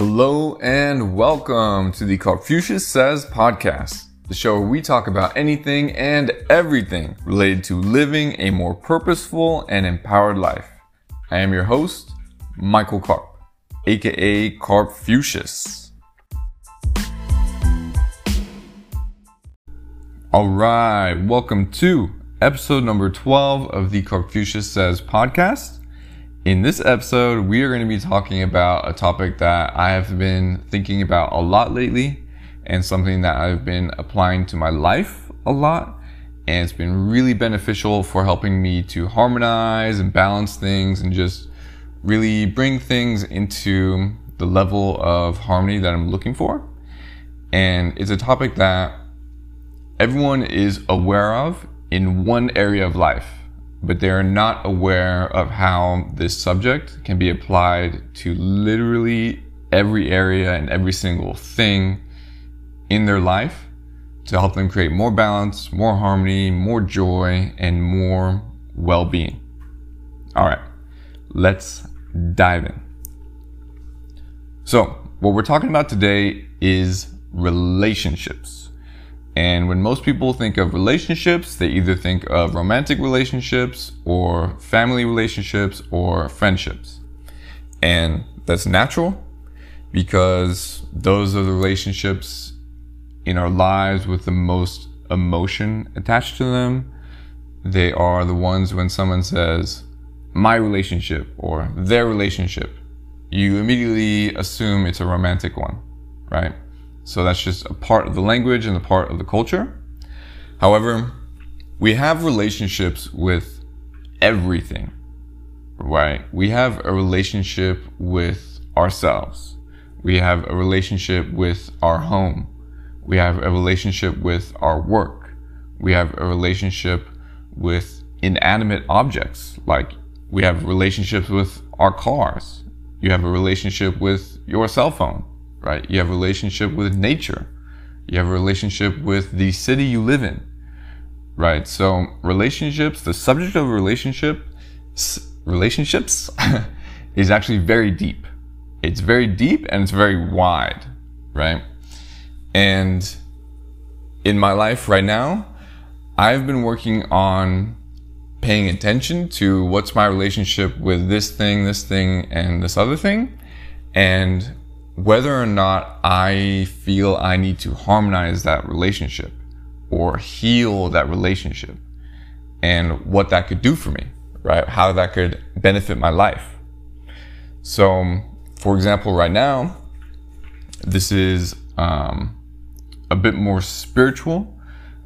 Hello and welcome to the Karpfucius Says podcast, the show where we talk about anything and everything related to living a more purposeful and empowered life. I am your host, Michael Karp, aka Karpfucius. Alright, welcome to episode number 12 of the Karpfucius Says podcast. In this episode, we are going to be talking about a topic that I have been thinking about a lot lately and something that I've been applying to my life a lot. And it's been really beneficial for helping me to harmonize and balance things and just really bring things into the level of harmony that I'm looking for. And it's a topic that everyone is aware of in one area of life but they're not aware of how this subject can be applied to literally every area and every single thing in their life to help them create more balance, more harmony, more joy, and more well being. All right, let's dive in. So, what we're talking about today is relationships. And when most people think of relationships, they either think of romantic relationships or family relationships or friendships. And that's natural because those are the relationships in our lives with the most emotion attached to them. They are the ones when someone says, my relationship or their relationship, you immediately assume it's a romantic one, right? So that's just a part of the language and a part of the culture. However, we have relationships with everything, right? We have a relationship with ourselves. We have a relationship with our home. We have a relationship with our work. We have a relationship with inanimate objects. Like we have relationships with our cars. You have a relationship with your cell phone right? You have a relationship with nature. You have a relationship with the city you live in, right? So relationships, the subject of relationship, relationships is actually very deep. It's very deep and it's very wide, right? And in my life right now, I've been working on paying attention to what's my relationship with this thing, this thing, and this other thing. And whether or not I feel I need to harmonize that relationship or heal that relationship and what that could do for me, right? How that could benefit my life. So, for example, right now, this is um, a bit more spiritual,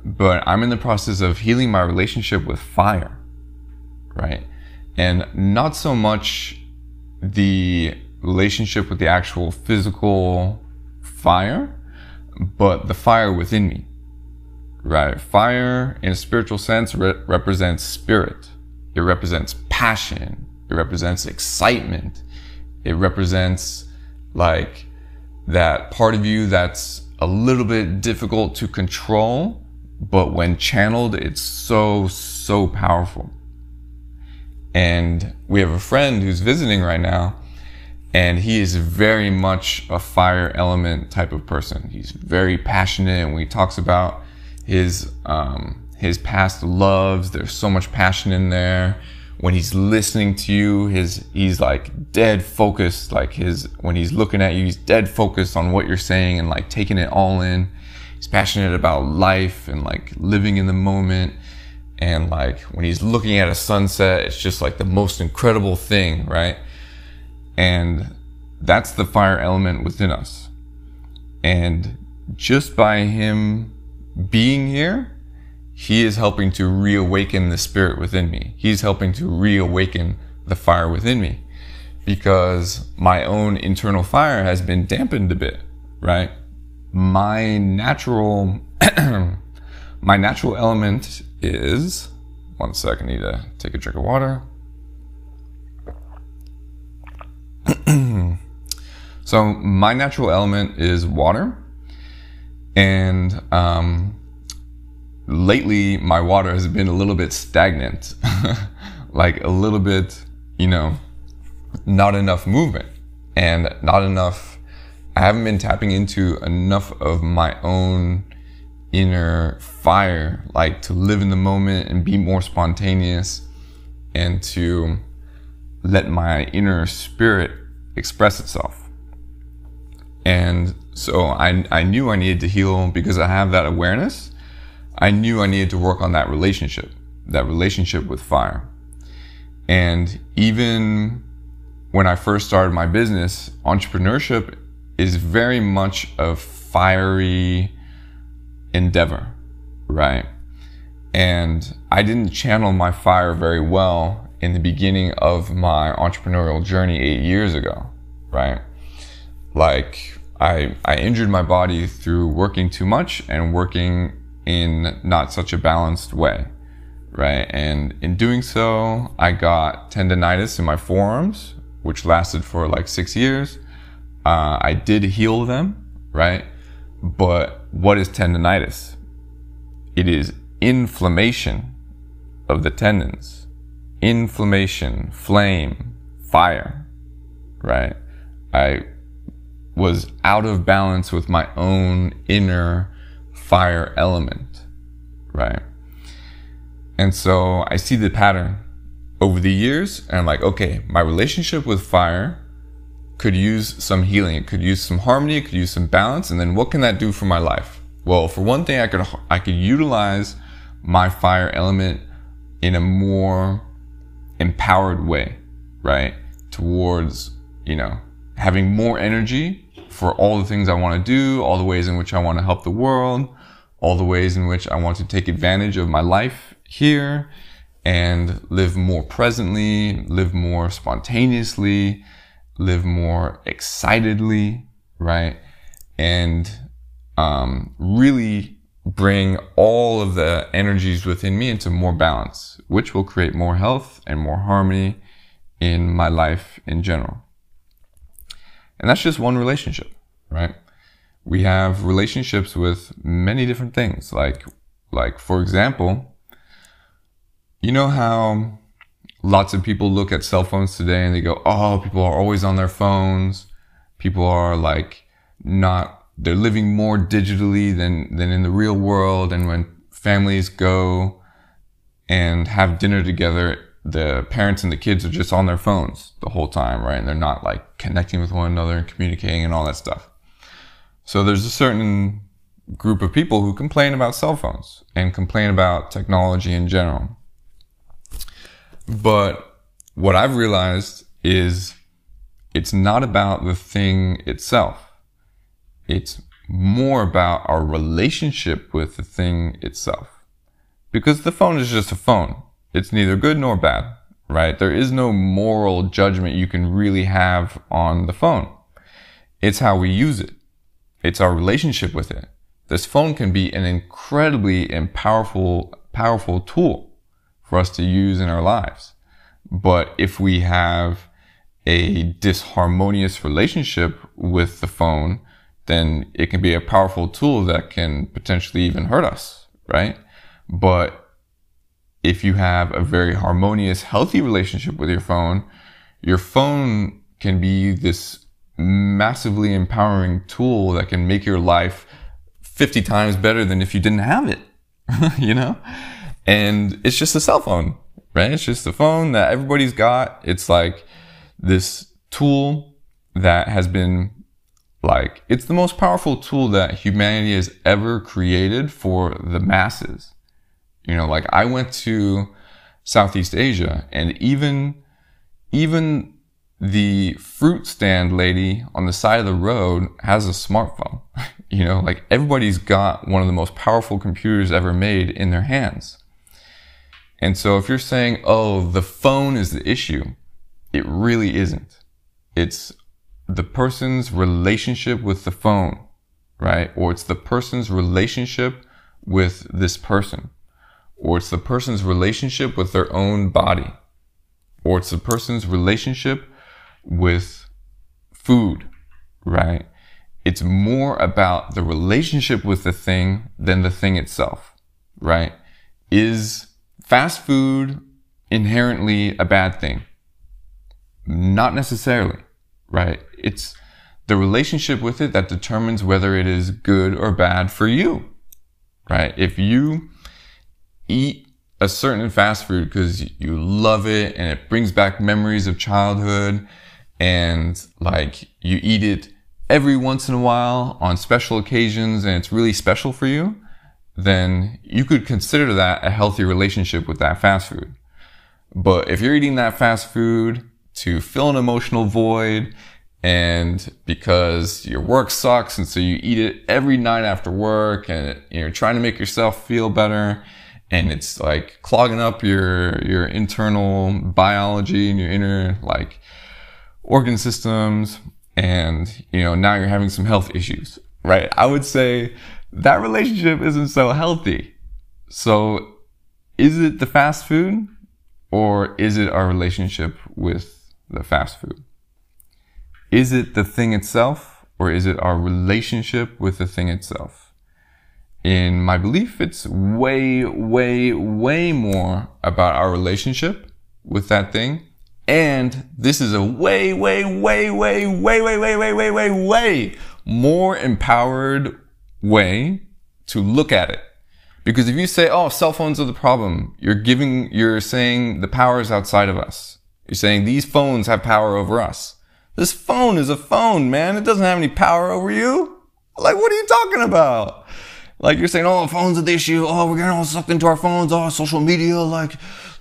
but I'm in the process of healing my relationship with fire, right? And not so much the relationship with the actual physical fire, but the fire within me. Right? Fire, in a spiritual sense, re- represents spirit. It represents passion. It represents excitement. It represents like that part of you that's a little bit difficult to control, but when channeled, it's so, so powerful. And we have a friend who's visiting right now and he is very much a fire element type of person. He's very passionate, and when he talks about his um, his past loves, there's so much passion in there. When he's listening to you, his he's like dead focused. Like his when he's looking at you, he's dead focused on what you're saying and like taking it all in. He's passionate about life and like living in the moment. And like when he's looking at a sunset, it's just like the most incredible thing, right? And that's the fire element within us. And just by him being here, he is helping to reawaken the spirit within me. He's helping to reawaken the fire within me because my own internal fire has been dampened a bit, right? My natural, my natural element is, one second, I need to take a drink of water. so my natural element is water, and um, lately my water has been a little bit stagnant, like a little bit, you know, not enough movement. And not enough I haven't been tapping into enough of my own inner fire, like to live in the moment and be more spontaneous and to let my inner spirit express itself. And so I, I knew I needed to heal because I have that awareness. I knew I needed to work on that relationship, that relationship with fire. And even when I first started my business, entrepreneurship is very much a fiery endeavor, right? And I didn't channel my fire very well in the beginning of my entrepreneurial journey eight years ago, right? Like I, I injured my body through working too much and working in not such a balanced way, right? And in doing so, I got tendonitis in my forearms, which lasted for like six years. Uh, I did heal them, right? But what is tendonitis? It is inflammation of the tendons, inflammation, flame, fire, right? I was out of balance with my own inner fire element, right? And so I see the pattern over the years and I'm like, okay, my relationship with fire could use some healing. It could use some harmony. It could use some balance. And then what can that do for my life? Well, for one thing, I could, I could utilize my fire element in a more empowered way, right? Towards, you know, having more energy for all the things I want to do, all the ways in which I want to help the world, all the ways in which I want to take advantage of my life here and live more presently, live more spontaneously, live more excitedly, right? And um, really bring all of the energies within me into more balance, which will create more health and more harmony in my life in general. And that's just one relationship, right? We have relationships with many different things. Like, like, for example, you know how lots of people look at cell phones today and they go, Oh, people are always on their phones. People are like not, they're living more digitally than, than in the real world. And when families go and have dinner together, the parents and the kids are just on their phones the whole time, right? And they're not like connecting with one another and communicating and all that stuff. So there's a certain group of people who complain about cell phones and complain about technology in general. But what I've realized is it's not about the thing itself. It's more about our relationship with the thing itself. Because the phone is just a phone. It's neither good nor bad, right? There is no moral judgment you can really have on the phone. It's how we use it. It's our relationship with it. This phone can be an incredibly and powerful, powerful tool for us to use in our lives. But if we have a disharmonious relationship with the phone, then it can be a powerful tool that can potentially even hurt us, right? But if you have a very harmonious, healthy relationship with your phone, your phone can be this massively empowering tool that can make your life 50 times better than if you didn't have it, you know? And it's just a cell phone, right? It's just a phone that everybody's got. It's like this tool that has been like, it's the most powerful tool that humanity has ever created for the masses. You know, like I went to Southeast Asia and even, even the fruit stand lady on the side of the road has a smartphone. you know, like everybody's got one of the most powerful computers ever made in their hands. And so if you're saying, oh, the phone is the issue, it really isn't. It's the person's relationship with the phone, right? Or it's the person's relationship with this person or it's the person's relationship with their own body, or it's the person's relationship with food, right? It's more about the relationship with the thing than the thing itself, right? Is fast food inherently a bad thing? Not necessarily, right? It's the relationship with it that determines whether it is good or bad for you, right? If you eat a certain fast food because you love it and it brings back memories of childhood and like you eat it every once in a while on special occasions and it's really special for you, then you could consider that a healthy relationship with that fast food. But if you're eating that fast food to fill an emotional void and because your work sucks and so you eat it every night after work and you're trying to make yourself feel better and it's like clogging up your your internal biology and your inner like organ systems and you know now you're having some health issues right? I would say that relationship isn't so healthy. So is it the fast food or is it our relationship with the fast food is it the thing itself or is it our relationship with the thing itself in my belief, it's way, way, way more about our relationship with that thing. And this is a way, way, way, way, way, way, way, way, way, way, way more empowered way to look at it. Because if you say, oh, cell phones are the problem, you're giving, you're saying the power is outside of us. You're saying these phones have power over us. This phone is a phone, man. It doesn't have any power over you. Like, what are you talking about? Like you're saying, oh, phones are the issue. Oh, we're getting all sucked into our phones. Oh, social media, like,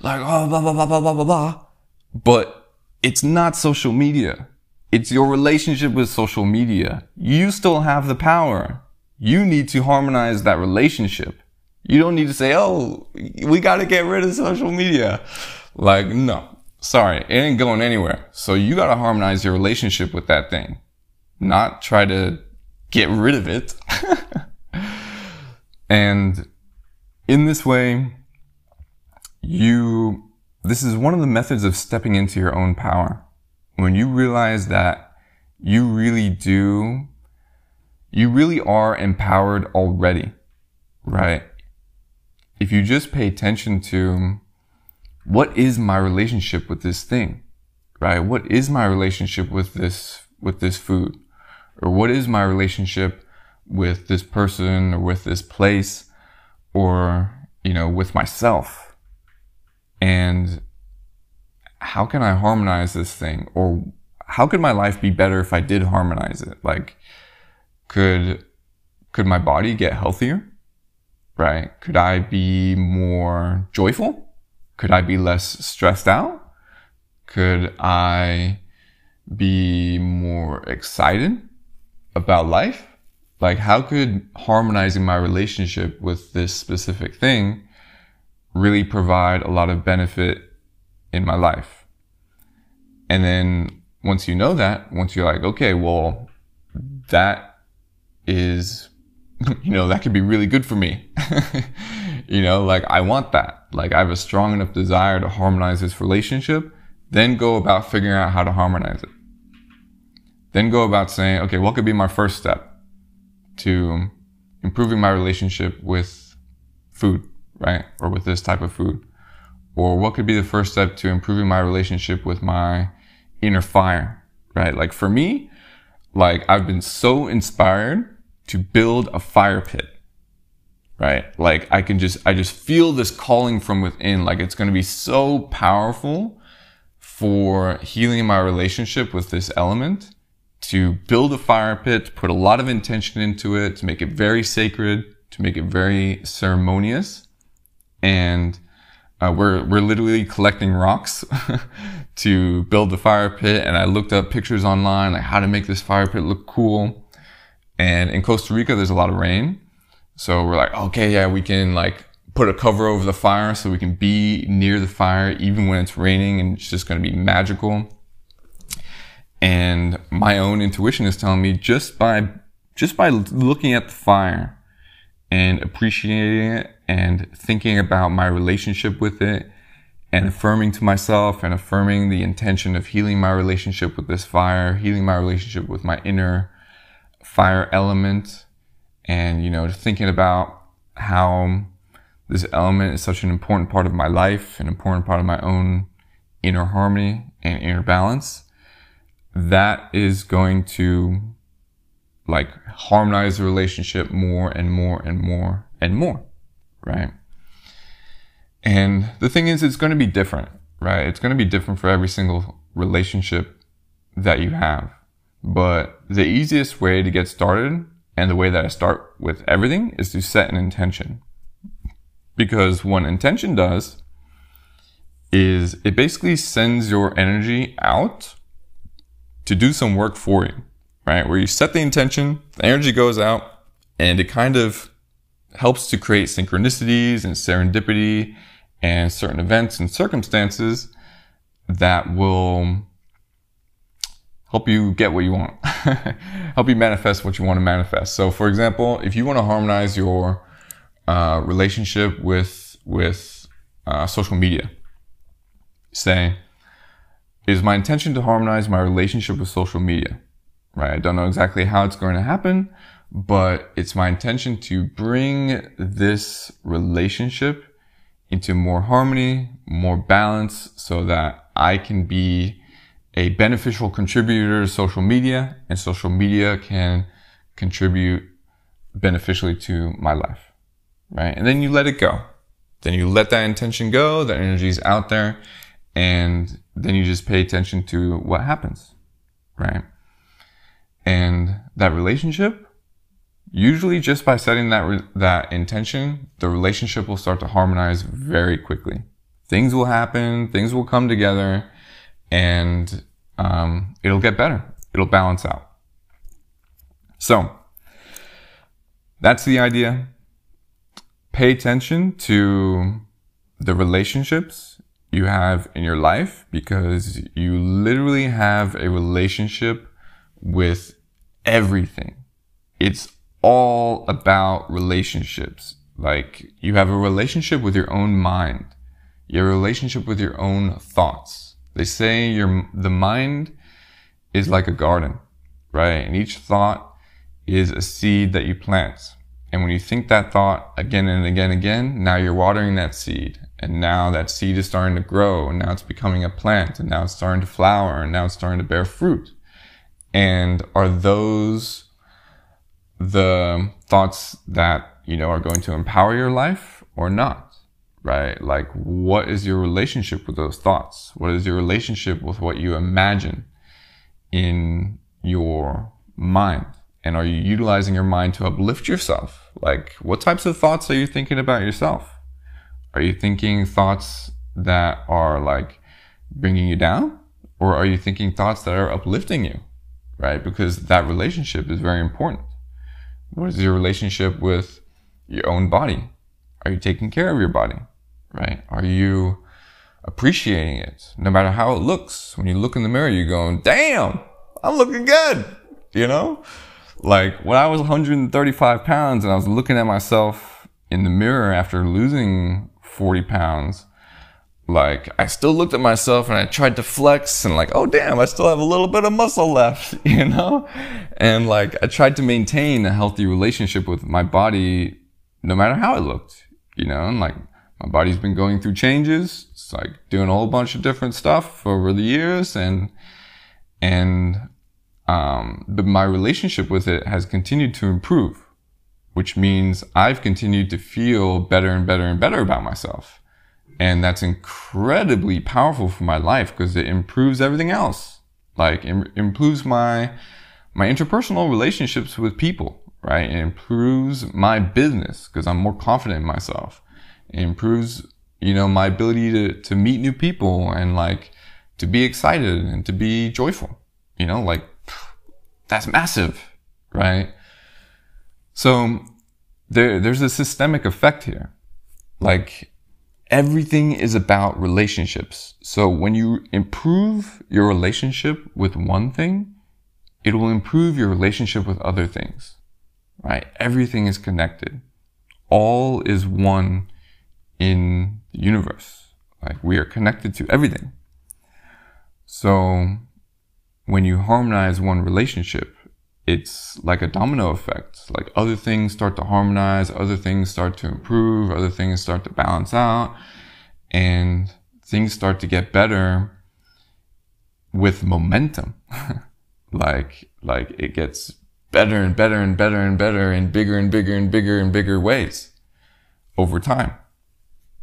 like, oh, blah, blah, blah, blah, blah, blah, blah. But it's not social media. It's your relationship with social media. You still have the power. You need to harmonize that relationship. You don't need to say, oh, we got to get rid of social media. Like, no, sorry, it ain't going anywhere. So you got to harmonize your relationship with that thing, not try to get rid of it. And in this way, you, this is one of the methods of stepping into your own power. When you realize that you really do, you really are empowered already, right? If you just pay attention to what is my relationship with this thing, right? What is my relationship with this, with this food? Or what is my relationship with this person or with this place or, you know, with myself? And how can I harmonize this thing? Or how could my life be better if I did harmonize it? Like, could, could my body get healthier? Right? Could I be more joyful? Could I be less stressed out? Could I be more excited about life? like how could harmonizing my relationship with this specific thing really provide a lot of benefit in my life and then once you know that once you're like okay well that is you know that could be really good for me you know like i want that like i have a strong enough desire to harmonize this relationship then go about figuring out how to harmonize it then go about saying okay what could be my first step to improving my relationship with food, right? Or with this type of food? Or what could be the first step to improving my relationship with my inner fire, right? Like for me, like I've been so inspired to build a fire pit, right? Like I can just, I just feel this calling from within. Like it's going to be so powerful for healing my relationship with this element to build a fire pit, put a lot of intention into it, to make it very sacred, to make it very ceremonious. And uh, we're, we're literally collecting rocks to build the fire pit. And I looked up pictures online, like how to make this fire pit look cool. And in Costa Rica, there's a lot of rain. So we're like, okay, yeah, we can like put a cover over the fire so we can be near the fire even when it's raining and it's just going to be magical. And my own intuition is telling me just by, just by looking at the fire and appreciating it and thinking about my relationship with it and affirming to myself and affirming the intention of healing my relationship with this fire, healing my relationship with my inner fire element and, you know, thinking about how this element is such an important part of my life, an important part of my own inner harmony and inner balance that is going to like harmonize the relationship more and more and more and more, right? And the thing is, it's going to be different, right? It's going to be different for every single relationship that you have. But the easiest way to get started and the way that I start with everything is to set an intention. Because what intention does is it basically sends your energy out to do some work for you, right? Where you set the intention, the energy goes out, and it kind of helps to create synchronicities and serendipity and certain events and circumstances that will help you get what you want, help you manifest what you want to manifest. So, for example, if you want to harmonize your uh, relationship with with uh, social media, say, "Is my intention to harmonize my relationship with social media?" Right? I don't know exactly how it's going to happen, but it's my intention to bring this relationship into more harmony, more balance, so that I can be a beneficial contributor to social media and social media can contribute beneficially to my life. Right. And then you let it go. Then you let that intention go. That energy is out there. And then you just pay attention to what happens. Right. And that relationship, usually just by setting that, re- that intention, the relationship will start to harmonize very quickly. Things will happen. Things will come together and um, it'll get better. It'll balance out. So that's the idea. Pay attention to the relationships you have in your life because you literally have a relationship with everything. It's all about relationships. Like you have a relationship with your own mind, your relationship with your own thoughts they say your, the mind is like a garden, right? And each thought is a seed that you plant. And when you think that thought again and again and again, now you're watering that seed. And now that seed is starting to grow and now it's becoming a plant and now it's starting to flower and now it's starting to bear fruit. And are those the thoughts that, you know, are going to empower your life or not? Right? Like, what is your relationship with those thoughts? What is your relationship with what you imagine in your mind? And are you utilizing your mind to uplift yourself? Like, what types of thoughts are you thinking about yourself? Are you thinking thoughts that are like bringing you down? Or are you thinking thoughts that are uplifting you? Right? Because that relationship is very important. What is your relationship with your own body? Are you taking care of your body? Right? Are you appreciating it? No matter how it looks. When you look in the mirror, you're going, damn, I'm looking good. You know? Like when I was 135 pounds and I was looking at myself in the mirror after losing 40 pounds, like I still looked at myself and I tried to flex and like, oh damn, I still have a little bit of muscle left, you know? And like I tried to maintain a healthy relationship with my body no matter how it looked, you know? And like my body's been going through changes. It's like doing a whole bunch of different stuff over the years and, and, um, but my relationship with it has continued to improve, which means I've continued to feel better and better and better about myself. And that's incredibly powerful for my life because it improves everything else. Like it improves my, my interpersonal relationships with people, right? It improves my business because I'm more confident in myself. It improves, you know, my ability to, to meet new people and like to be excited and to be joyful, you know, like that's massive, right? So there, there's a systemic effect here. Like everything is about relationships. So when you improve your relationship with one thing, it will improve your relationship with other things, right? Everything is connected. All is one in the universe. Like we are connected to everything. So when you harmonize one relationship, it's like a domino effect. Like other things start to harmonize, other things start to improve, other things start to balance out, and things start to get better with momentum. like like it gets better and better and better and better and bigger and bigger and bigger and bigger ways over time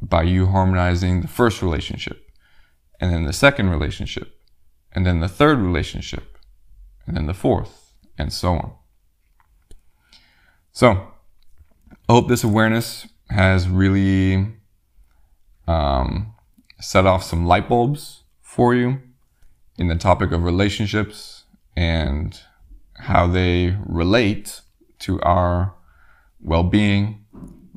by you harmonizing the first relationship and then the second relationship and then the third relationship and then the fourth and so on. So I hope this awareness has really um, set off some light bulbs for you in the topic of relationships and how they relate to our well being,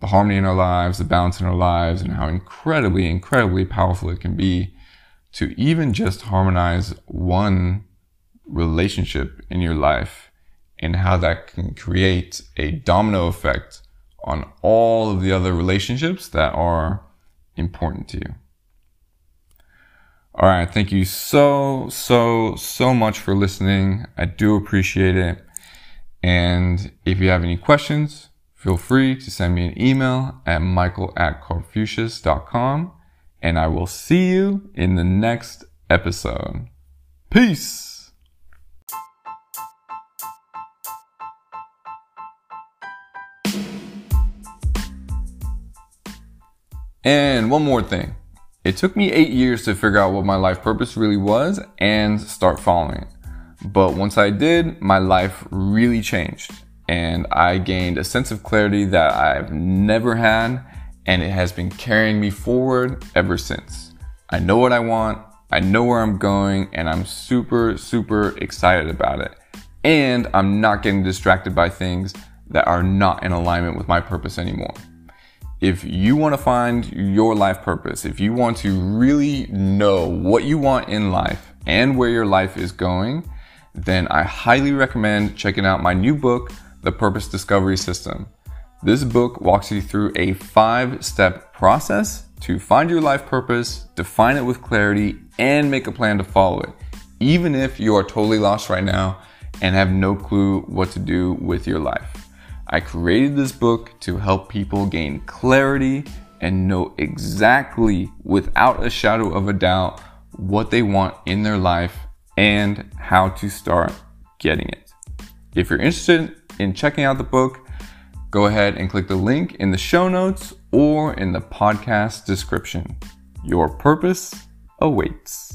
the harmony in our lives, the balance in our lives, and how incredibly, incredibly powerful it can be to even just harmonize one relationship in your life and how that can create a domino effect on all of the other relationships that are important to you. All right. Thank you so, so, so much for listening. I do appreciate it. And if you have any questions, feel free to send me an email at michael at karpfucius.com and I will see you in the next episode. Peace. And one more thing. It took me eight years to figure out what my life purpose really was and start following it. But once I did, my life really changed and I gained a sense of clarity that I've never had and it has been carrying me forward ever since. I know what I want, I know where I'm going, and I'm super, super excited about it. And I'm not getting distracted by things that are not in alignment with my purpose anymore if you want to find your life purpose, if you want to really know what you want in life and where your life is going, then I highly recommend checking out my new book, The Purpose Discovery System. This book walks you through a five step process to find your life purpose, define it with clarity, and make a plan to follow it, even if you are totally lost right now and have no clue what to do with your life. I created this book to help people gain clarity and know exactly, without a shadow of a doubt, what they want in their life and how to start getting it. If you're interested in checking out the book, go ahead and click the link in the show notes or in the podcast description. Your purpose awaits.